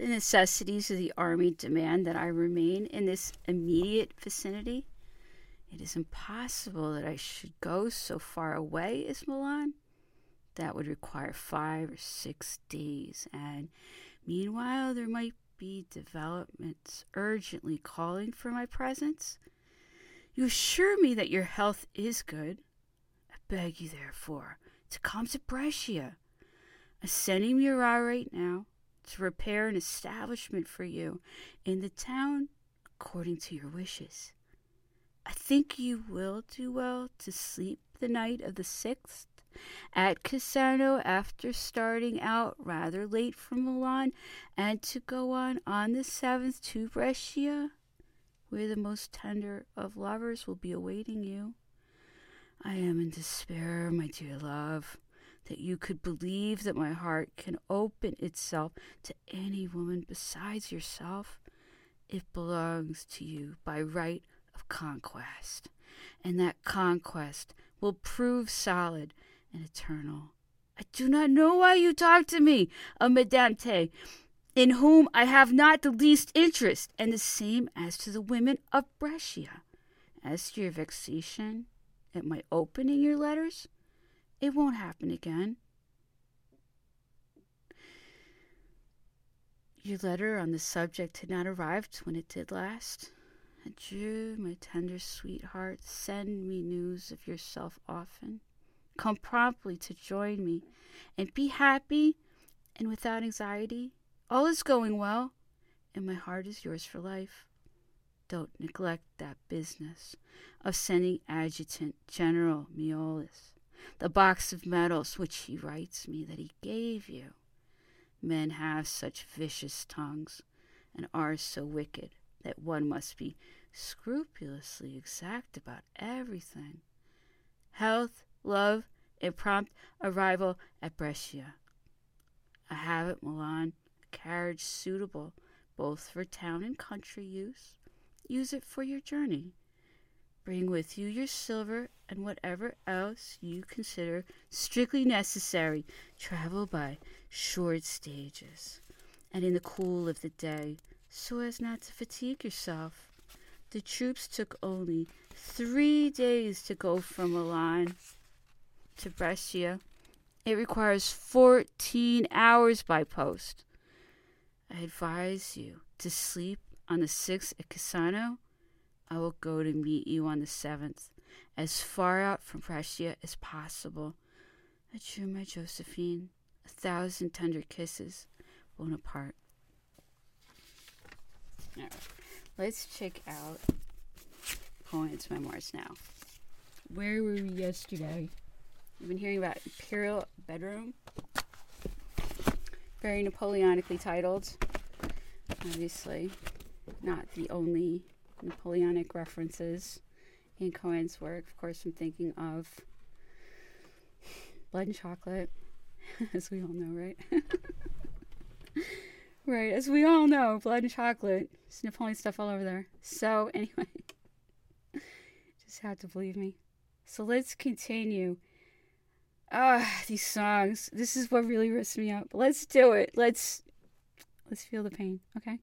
The necessities of the army demand that I remain in this immediate vicinity. It is impossible that I should go so far away as Milan. That would require five or six days, and meanwhile, there might be developments urgently calling for my presence. You assure me that your health is good. I beg you, therefore, to come to Brescia. I'm sending Murat right now to repair an establishment for you in the town according to your wishes. I think you will do well to sleep the night of the sixth at Cassano after starting out rather late from Milan and to go on on the seventh to Brescia, where the most tender of lovers will be awaiting you. I am in despair, my dear love, that you could believe that my heart can open itself to any woman besides yourself. It belongs to you by right of conquest, and that conquest will prove solid and eternal. I do not know why you talk to me T, in whom I have not the least interest, and the same as to the women of Brescia. As to your vexation at my opening your letters, it won't happen again. Your letter on the subject had not arrived when it did last. Adieu, my tender sweetheart. Send me news of yourself often. Come promptly to join me, and be happy and without anxiety. All is going well, and my heart is yours for life. Don't neglect that business of sending Adjutant General Miollis the box of medals which he writes me that he gave you. Men have such vicious tongues, and are so wicked that one must be scrupulously exact about everything. Health, love, and prompt arrival at Brescia. I have at Milan a carriage suitable both for town and country use. Use it for your journey. Bring with you your silver and whatever else you consider strictly necessary. Travel by short stages and in the cool of the day so as not to fatigue yourself. The troops took only three days to go from Milan to Brescia. It requires 14 hours by post. I advise you to sleep on the 6th at Cassano. I will go to meet you on the 7th, as far out from Brescia as possible. Adieu, my Josephine. A thousand tender kisses. Bonaparte. All right. Let's check out Cohen's memoirs now. Where were we yesterday? You've been hearing about Imperial Bedroom. Very Napoleonically titled. Obviously, not the only Napoleonic references in Cohen's work. Of course, I'm thinking of Blood and Chocolate, as we all know, right? right, as we all know, Blood and Chocolate. There's Napoleon stuff all over there. So, anyway, just have to believe me. So, let's continue Ah, these songs. This is what really rips me up. Let's do it. Let's let's feel the pain, okay?